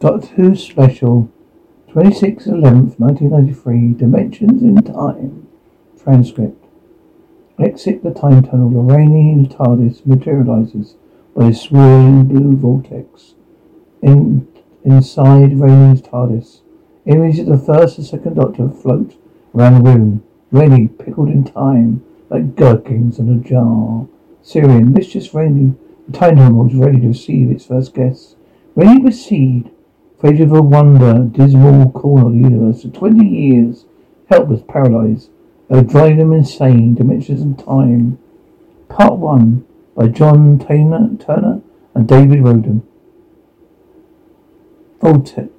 Doctor Who Special, 26th 11th, 1993, Dimensions in Time. Transcript. Exit the time tunnel. The Rani TARDIS materializes by a swirling blue vortex. In, inside Rani's TARDIS, images of the first and second Doctor float around the room. Rani pickled in time like gherkins in a jar. Cyrian, Mistress Rani, the time tunnel was ready to receive its first guests. Rani proceed Of a wonder, dismal corner of the universe for twenty years, helpless, paralyzed. They'll drive them insane, dimensions and time. Part one by John Turner, Turner and David Roden. Vortex.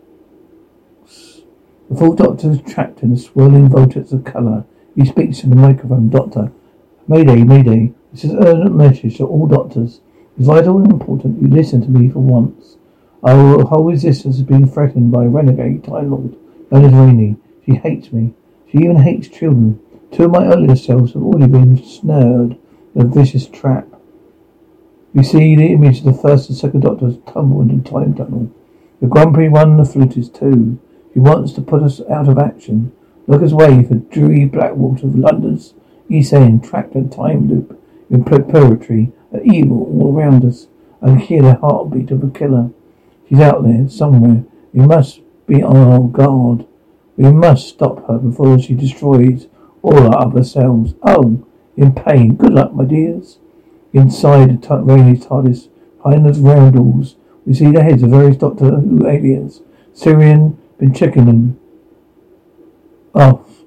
The full doctor is trapped in a swirling vortex of colour. He speaks to the microphone. Doctor, Mayday, Mayday. This is an urgent message to all doctors. It's vital and important you listen to me for once. Our whole existence has been threatened by a renegade Time Lord known as Rani. She hates me. She even hates children. Two of my earlier selves have already been snared in a vicious trap. You see the image of the first and second doctors tumble into the time tunnel. The grumpy one, the flutist too. She wants to put us out of action. Look us way for dreary Blackwater of London's East End, trapped in time loop, in purgatory, are evil all around us. I can hear the heartbeat of a killer. She's out there somewhere. We must be on our guard. We must stop her before she destroys all our other selves. Oh, in pain. Good luck, my dears. Inside the Rani TARDIS, behind the roundels, we see the heads of various Doctor Who aliens. Cyrian been checking them off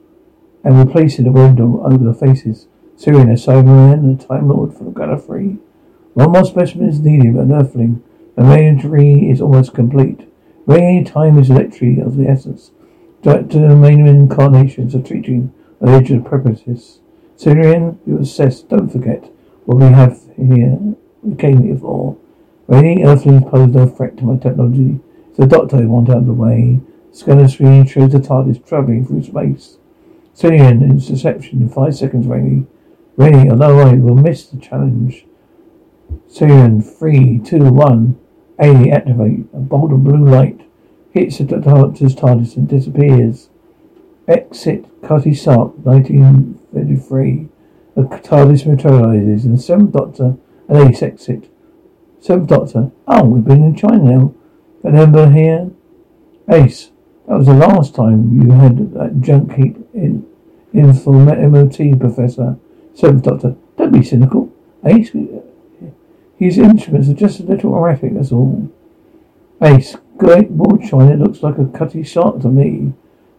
and replacing the window over the faces. Cyrian, a Cyberman and a Time Lord for the Gallifrey. One more specimen is needed, an Earthling. The imagery is almost complete. Rani time is literally of the essence. Director the main incarnations of teaching religious purposes. Cyrian, you assess, don't forget what we have here, we came here for. Rani earthlings pose no threat to my technology. So the doctor I want out of the way. Scanner screen shows the TARDIS traveling through space. Cyrian in deception in five seconds, Rani. Rani, although I will miss the challenge. Cyrian, three, two, one. A activate. A bolt of blue light hits the doctor's TARDIS and disappears. Exit Cutty Sark, 1933. The TARDIS materializes and the seventh doctor and Ace exit. Seventh doctor. Oh, we've been in China now. Remember here? Ace, that was the last time you had that junk heap in, in for MOT, Professor. Seventh doctor. Don't be cynical. Ace, his instruments are just a little erratic, that's all. Ace, great wall china looks like a Cutty Sark to me.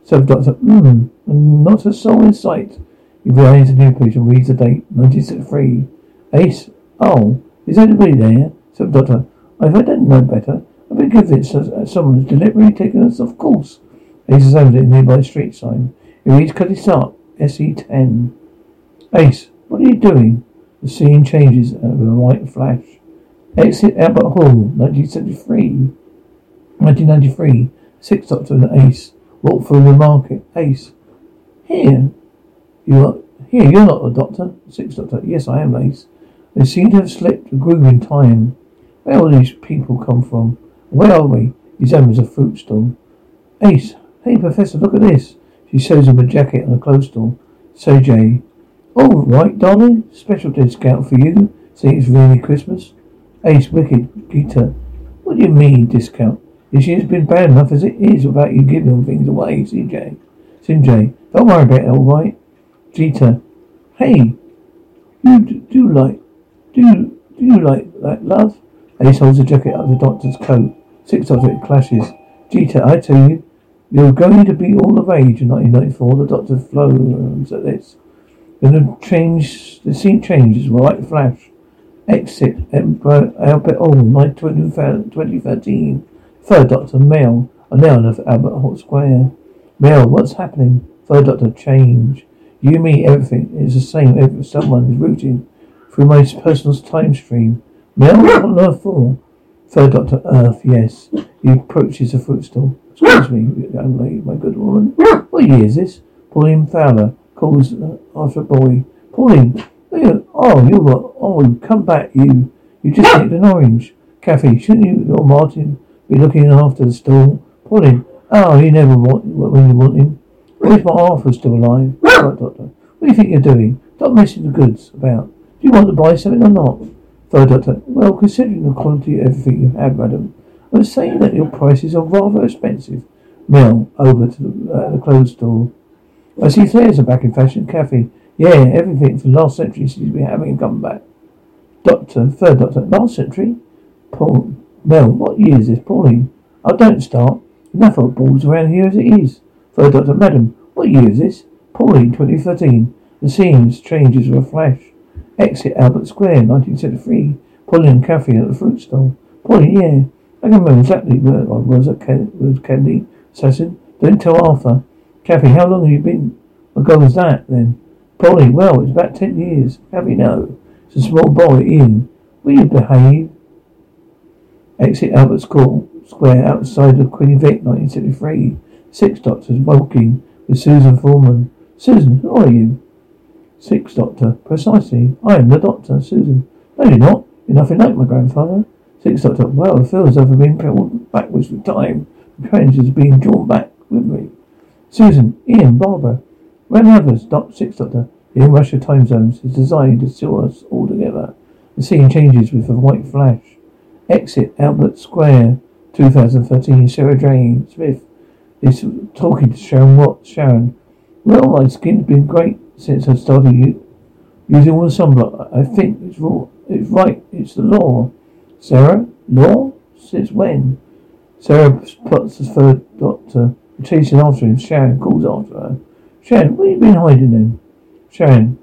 So Doctor, hmm, not a soul in sight. He reads a newspaper and reads the date, 1963. Ace, oh, is anybody there? So Doctor, if I didn't know better, I'd be convinced that someone's deliberately taken us off course. Ace is over a nearby street sign. He reads Cutty Sark, SE10. Ace, what are you doing? The scene changes uh, with a white flash. Exit Albert Hall, 1973. 1993. Sixth Doctor and Ace walk through the market. Ace. Here. You are here, you're not a doctor. Six Doctor. Yes, I am, Ace. They seem to have slipped a groove in time. Where all these people come from? Where are we? Examines a fruit stall. Ace. Hey, Professor, look at this. She shows him a jacket on a clothes stall. Sanjay. All right, darling. Special discount for you. See, it's really Christmas. Ace, wicked, Gita. What do you mean, discount? This year's been bad enough as it is without you giving things away, CJ. Sanjay, don't worry about it, alright? Gita, hey, you do, do like, do, do you like that, love? Ace holds the jacket of the doctor's coat. Six of it clashes. Gita, I tell you, you're going to be all the rage in 1994. The doctor flows at this. The change, the scene changes, white flash. Exit Emperor Albert Hall, 2013. Third Doctor, Mel. A now of Albert Hall Square. Mel, what's happening? Third Doctor, change. You, me, everything is the same. Someone is routing through my personal time stream. Mel, what on earth for? Third Doctor, Earth, yes. He approaches the footstool. Excuse me, young lady, my good woman. What year is this? Pauline Fowler calls uh, after a boy. Pauline, oh, you oh, come back, you. You just ate an orange. Kathy, shouldn't you or Martin Be looking after the stall. Pauline. Oh, he never want when you want him. Wish my Arthur still alive. right, Doctor. What do you think you're doing? Stop messing the goods about. Do you want to buy something or not? Third Doctor. Well, considering the quality of everything you have, madam, I was saying that your prices are rather expensive. Mel, over to the, uh, the clothes store. I see flares are back in fashion. Kathy. Yeah, everything from last century seems to be having come back. Doctor, third doctor, last century? Paul, Mel, what year is this? Pauline. Oh, don't start. Enough of balls around here as it is. Third doctor, madam, what year is this? Pauline, 2013. The scenes changes with a flash. Exit Albert Square, 1973. Pauline and Kathy at the fruit stall. Pauline, yeah. I can remember exactly where I was at Ken- was Kennedy. Assassin. Don't tell Arthur. Kathy, how long have you been ago was that then? Pauline, well, it's about ten years. Kathy, no. It's a small boy, Ian. Will you behave? Exit Albert School Square outside of Queen Vic, 1973. Six doctors walking with Susan Foreman. Susan, who are you? Six doctor. Precisely. I am the doctor, Susan. No, you're not. You're nothing like my grandfather. Six doctor. Well, it feels as though I've been pulled backwards with time. The is being drawn back with me. Susan, Ian, Barbara. When others, Six Doctor, in Russia time zones is designed to seal us all together. The scene changes with a white flash. Exit Albert Square, 2013. Sarah Jane Smith is talking to Sharon What? Sharon. Well, my skin's been great since I started u- using all the sunblock. I think it's raw. It's right. It's the law. Sarah? Law? Since when? Sarah spots the third doctor chasing after him. Sharon calls after her. Sharon, where you been hiding then? Sharon.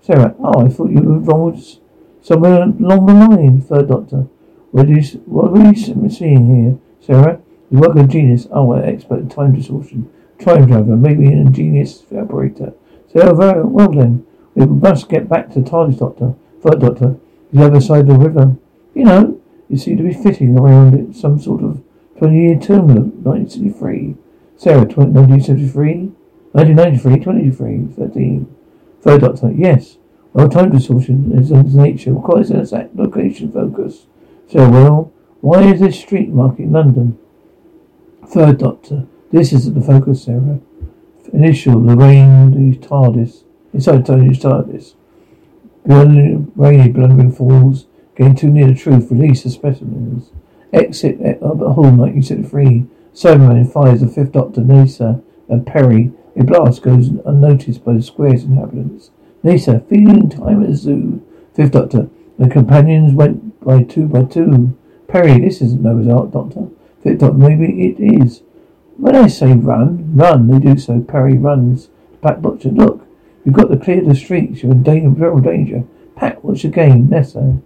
Sarah. Oh, I thought you were involved somewhere along the line. Third doctor. What, you, what were you seeing here? Sarah. You work a genius. Oh, an expert in time distortion. Time traveler. Maybe an ingenious operator. Sarah, very well then. We must get back to TARDIS, Doctor. Third Doctor. The other side of the river. You know, you seem to be fitting around it some sort of 20 year term, 1973. Sarah, 1973? 1993, 23, 13. Third Doctor, yes. Well, time distortion is its nature requires an exact location focus. So, well, why is this street market in London? Third Doctor, uh, this isn't the focus, Sarah. Initial, Lorraine, the TARDIS. Inside Tony's TARDIS. Rani, blundering falls. Getting too near the truth. Release the specimens. Exit uh, at Albert Hall, 1973. Cyberman fires the Fifth Doctor, Nyssa, and Peri. A blast goes unnoticed by the square's inhabitants. Nyssa, feeding time at the zoo. Fifth Doctor, the companions went by two by two. Peri, this isn't Noah's Ark, Doctor. Fifth Doctor, maybe it is. When I say run, run, they do so. Peri runs. Pat Butcher, look. You've got to clear the streets. You're in danger, real danger. Pat, what's your game? Nyssa.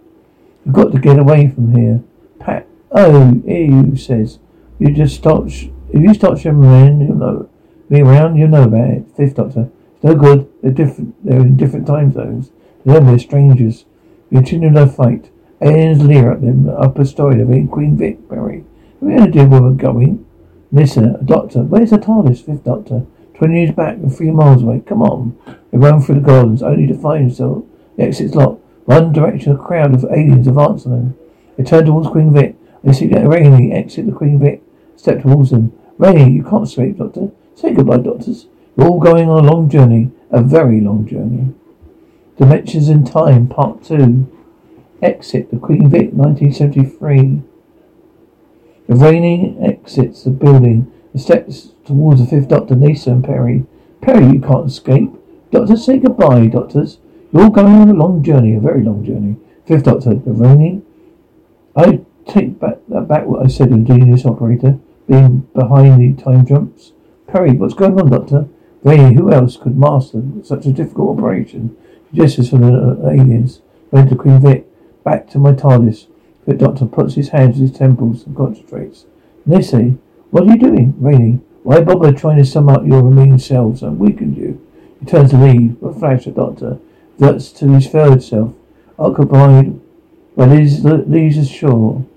You've got to get away from here. Pat, oh, you says. You just start, sh- if you start shimmering, you'll know. Me around, you'll know about it. Fifth Doctor. No good. They're different, they're in different time zones. To them, they're strangers. We continue their fight. Aliens leer at them, the upper story of it, Queen Vic, Barry. Have you any idea where we're going? Listen, a Doctor, where's the TARDIS, Fifth Doctor? Twenty years back and three miles away. Come on. They run through the gardens, only to find themselves. The exit's locked. One direction, a crowd of aliens advance on them. They turn towards Queen Vic. They see that Rani exit the Queen Vic. Step towards them. Rani, you can't escape, Doctor. Say goodbye, doctors. You're all going on a long journey. A very long journey. Dimensions in Time, Part 2. Exit the Queen Vic, 1973. The Rani exits the building and steps towards the fifth Doctor, Nyssa and Peri. Peri, you can't escape. Doctor, say goodbye, doctors. You're all going on a long journey, a very long journey. Fifth Doctor, the Rani. I take back that back what I said, ingenious operator, being behind the time jumps. Peri, what's going on, Doctor? Rani, who else could master such a difficult operation? Suggestions from the uh, aliens. Going to Queen Vic. Back to my TARDIS. The doctor puts his hands to his temples and concentrates. And they say, what are you doing? Rani, why bother trying to sum up your remaining cells and weakened you? He turns to leave, but flash the doctor. That's to his third self. Occupied these leaves ashore. These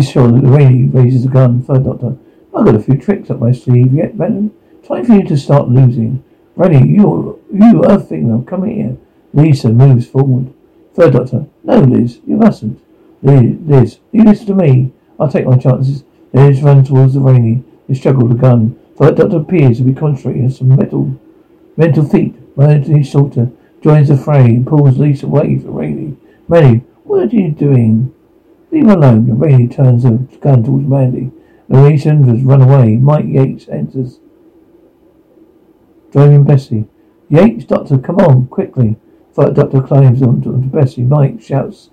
shore that Rani raises the gun. Third doctor. I've got a few tricks up my sleeve yet, Venom. Time for you to start losing. Rani, you you Earth female, come here. Lisa moves forward. Third doctor. No, Liz, you mustn't. Liz, Liz, you listen to me. I'll take my chances. He runs towards the Rani. He struggled a gun. Third Doctor appears to be concentrating on some metal, mental feat. Melody Salter joins the fray and pulls Lisa away from Rainy. Mandy, what are you doing? Leave him alone. And Rani turns the gun towards Mandy. Louise Sanders run away. Mike Yates enters. Driving Bessie. Yates, Doctor, come on, quickly. Third Doctor climbs onto, onto Bessie. Mike shouts,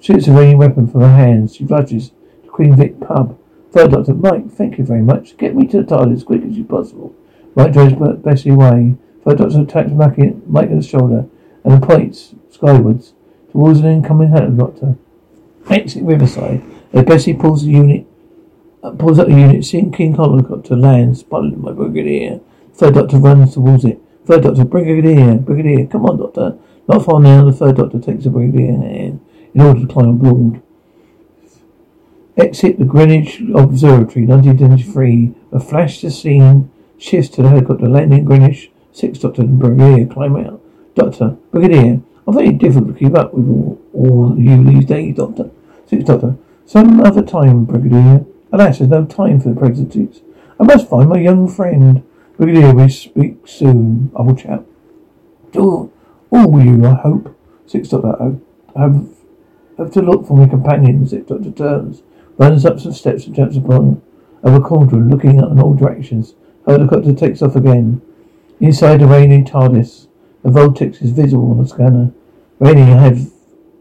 shoots a raining weapon from her hands. She rushes to Queen Vic pub. Third Doctor, Mike, thank you very much. Get me to the toilet as quick as you possible. Mike drives Bessie away. Third Doctor attacks Mike on the shoulder and points skywards towards an incoming helicopter. Exit Riverside. As Bessie pulls the unit, uh, pulls up the unit, seeing King helicopter lands, spotted by Brigadier. Third Doctor runs towards it. Third Doctor, Brigadier, Brigadier, come on, Doctor. Not far now, the third Doctor takes the Brigadier hand in order to climb aboard. Exit the Greenwich Observatory, 1923. A flash to scene shifts to the helicopter landing Greenwich. Six Doctor and Brigadier climb out. Doctor, Brigadier, I'm very difficult to keep up with all, all you these days, Doctor. Six Doctor, some other time, Brigadier. Alas, there's no time for the presidents. I must find my young friend. Brigadier, we speak soon, old chap. Oh, all you, I hope. Six Doctor, I have, have to look for my companion. Six Doctor turns, runs up some steps and jumps upon over cauldron, looking in all directions. Helicopter takes off again. Inside the Rani TARDIS, the vortex is visible on the scanner. Rani, I have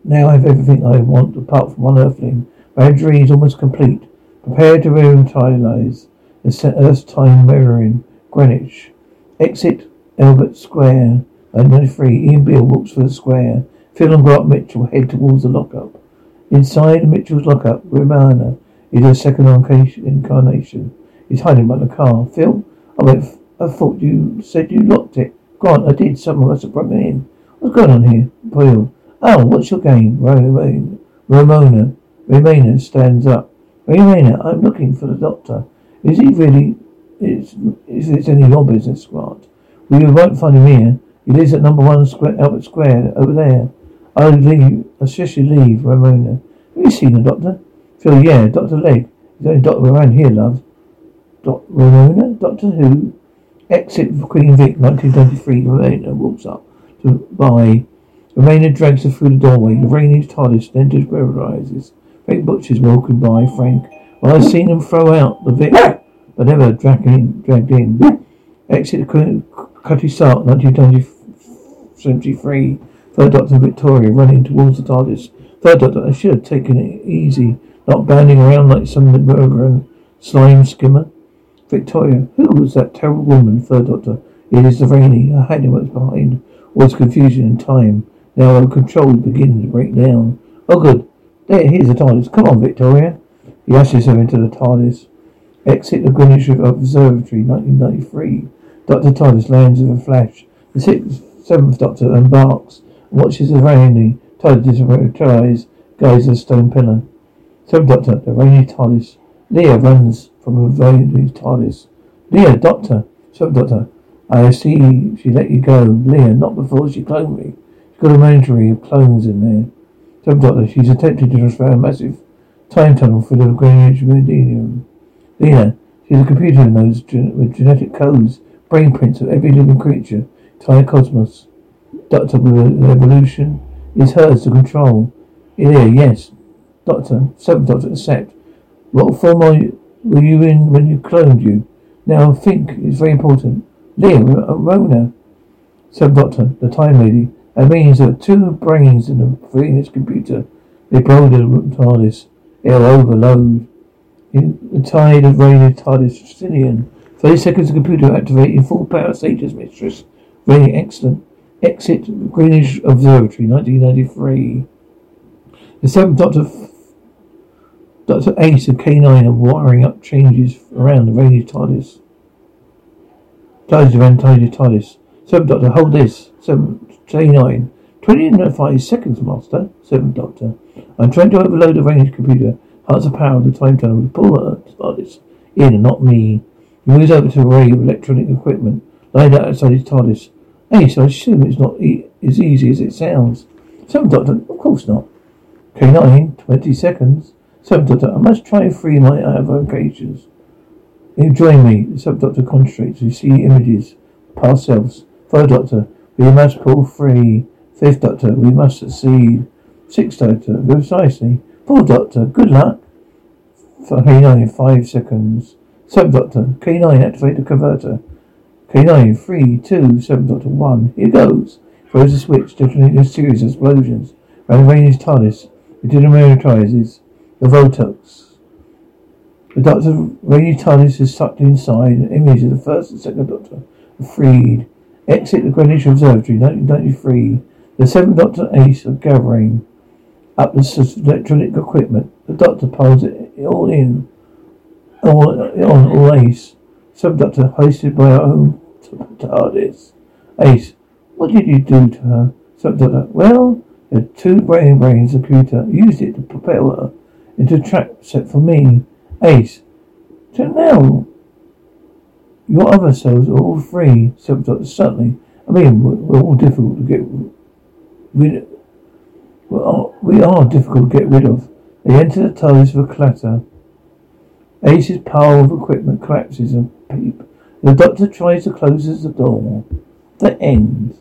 now I have everything I want apart from one earthling. My injury is almost complete. Prepare to revitalize the Earth's time mirroring. Greenwich. Exit Albert Square. Line 93. Ian Beale walks through the square. Phil and Grant Mitchell head towards the lockup. Inside Mitchell's lockup, Romana is her second incarnation. He's hiding by the car. Phil, I, I thought you said you locked it. Grant, I did. Someone must have broken in. What's going on here? Phil. Oh, what's your game? Romana. Romana. Romana stands up. Romana, I'm looking for the doctor. Is he really it's, if it's any your business, Grant. Well, you won't find him here. He lives at number one square, Albert Square, over there. I'll leave, I'll suggest you leave, Romana. Have you seen the doctor? Phil, yeah, Dr. Legg. He's the only doctor around here, love. Doc, Romana? Doctor who? Exit Queen Vic, 1923. Romana walks up to buy. Romana drags her through the doorway. Lorraine's TARDIS enters, realizes. Frank Butcher's walking by Frank. Well, I've seen him throw out the Vic but never dragged in. Dragged in. Exit Queen Cutty Sark, 1973. Third Doctor Victoria running towards the TARDIS. Third Doctor, I should have taken it easy, not bounding around like some murderer and slime skimmer. Victoria, who was that terrible woman? Third Doctor, it is the Rani. Her hand was behind was confusion and time. Now our control beginning to break down. Oh good. There, here's the TARDIS. Come on, Victoria. He ushers her into the TARDIS. Exit the Greenwich Observatory, 1993. Dr. TARDIS lands with a flash. The sixth, seventh Doctor embarks and watches the Rani TARDIS disappears, guides a stone pillar. Seventh Doctor, the Rani TARDIS. Leela runs from the Rani TARDIS. Leela, Doctor. Seventh Doctor, I see she let you go. Leela, not before she cloned me. She's got a menagerie of clones in there. Seventh Doctor, she's attempted to transfer a massive time tunnel through the Greenwich Meridian. Leela, she's a computer who knows gen- with genetic codes, brain prints of every living creature, entire cosmos. Doctor with evolution is hers to control. Leah, yes. Doctor, seventh Doctor, accept. What form are you, were you in when you cloned you? Now think, it's very important. Leela, uh, Rona. Seventh Doctor, the Time Lady. That means that two brains in a Venus computer. They blow the TARDIS. It'll overload. The tide of rain TARDIS Sicilian. Thirty seconds of computer activating full power status mistress. Raining excellent. Exit Greenwich Observatory, 1993. The seventh Doctor, Doctor Ace of K9 are wiring up changes around the Rani TARDIS. TARDIS around tiny TARDIS. Seventh Doctor, hold this. Seventh K9. 25 seconds, Master. Seventh Doctor. I'm trying to overload the range computer. Parts of power of the time tunnel would pull the TARDIS in and not me. He moves over to an array of electronic equipment laid out outside his TARDIS. So I assume it's not e- as easy as it sounds. Some doctor, of course not. K9, 20 seconds. Seventh Doctor, I must try and free my avocations. You join me. The Seventh concentrates. We see images, past selves. Third Doctor, we must pull free. Fifth Doctor, we must succeed. Sixth Doctor, precisely. Fourth Doctor, good luck. K9, five seconds. Seventh Doctor, K9, activate the converter. K9, three, two, one. Here goes. Throws the switch, detonating a series of explosions. Renovating his TARDIS. It demilitarizes the vortex. The Doctor Rani TARDIS is sucked inside. An image of the first and second Doctor are freed. Exit the Greenwich Observatory, 1993. The seventh Doctor Ace of gathering up the electronic equipment. The Doctor piles it all in, all on all Ace. Seventh Doctor hosted by our own TARDIS. Ace, what did you do to her? Seventh Doctor, well, the two brain brains computer used it to propel her into a trap set for me. Ace, so now your other cells are all free. Seventh Doctor, certainly. I mean, we're all difficult to get rid we are difficult to get rid of. They enter the tunnels with a clatter. Ace's pile of equipment collapses and peep. The doctor tries to close the door. The end.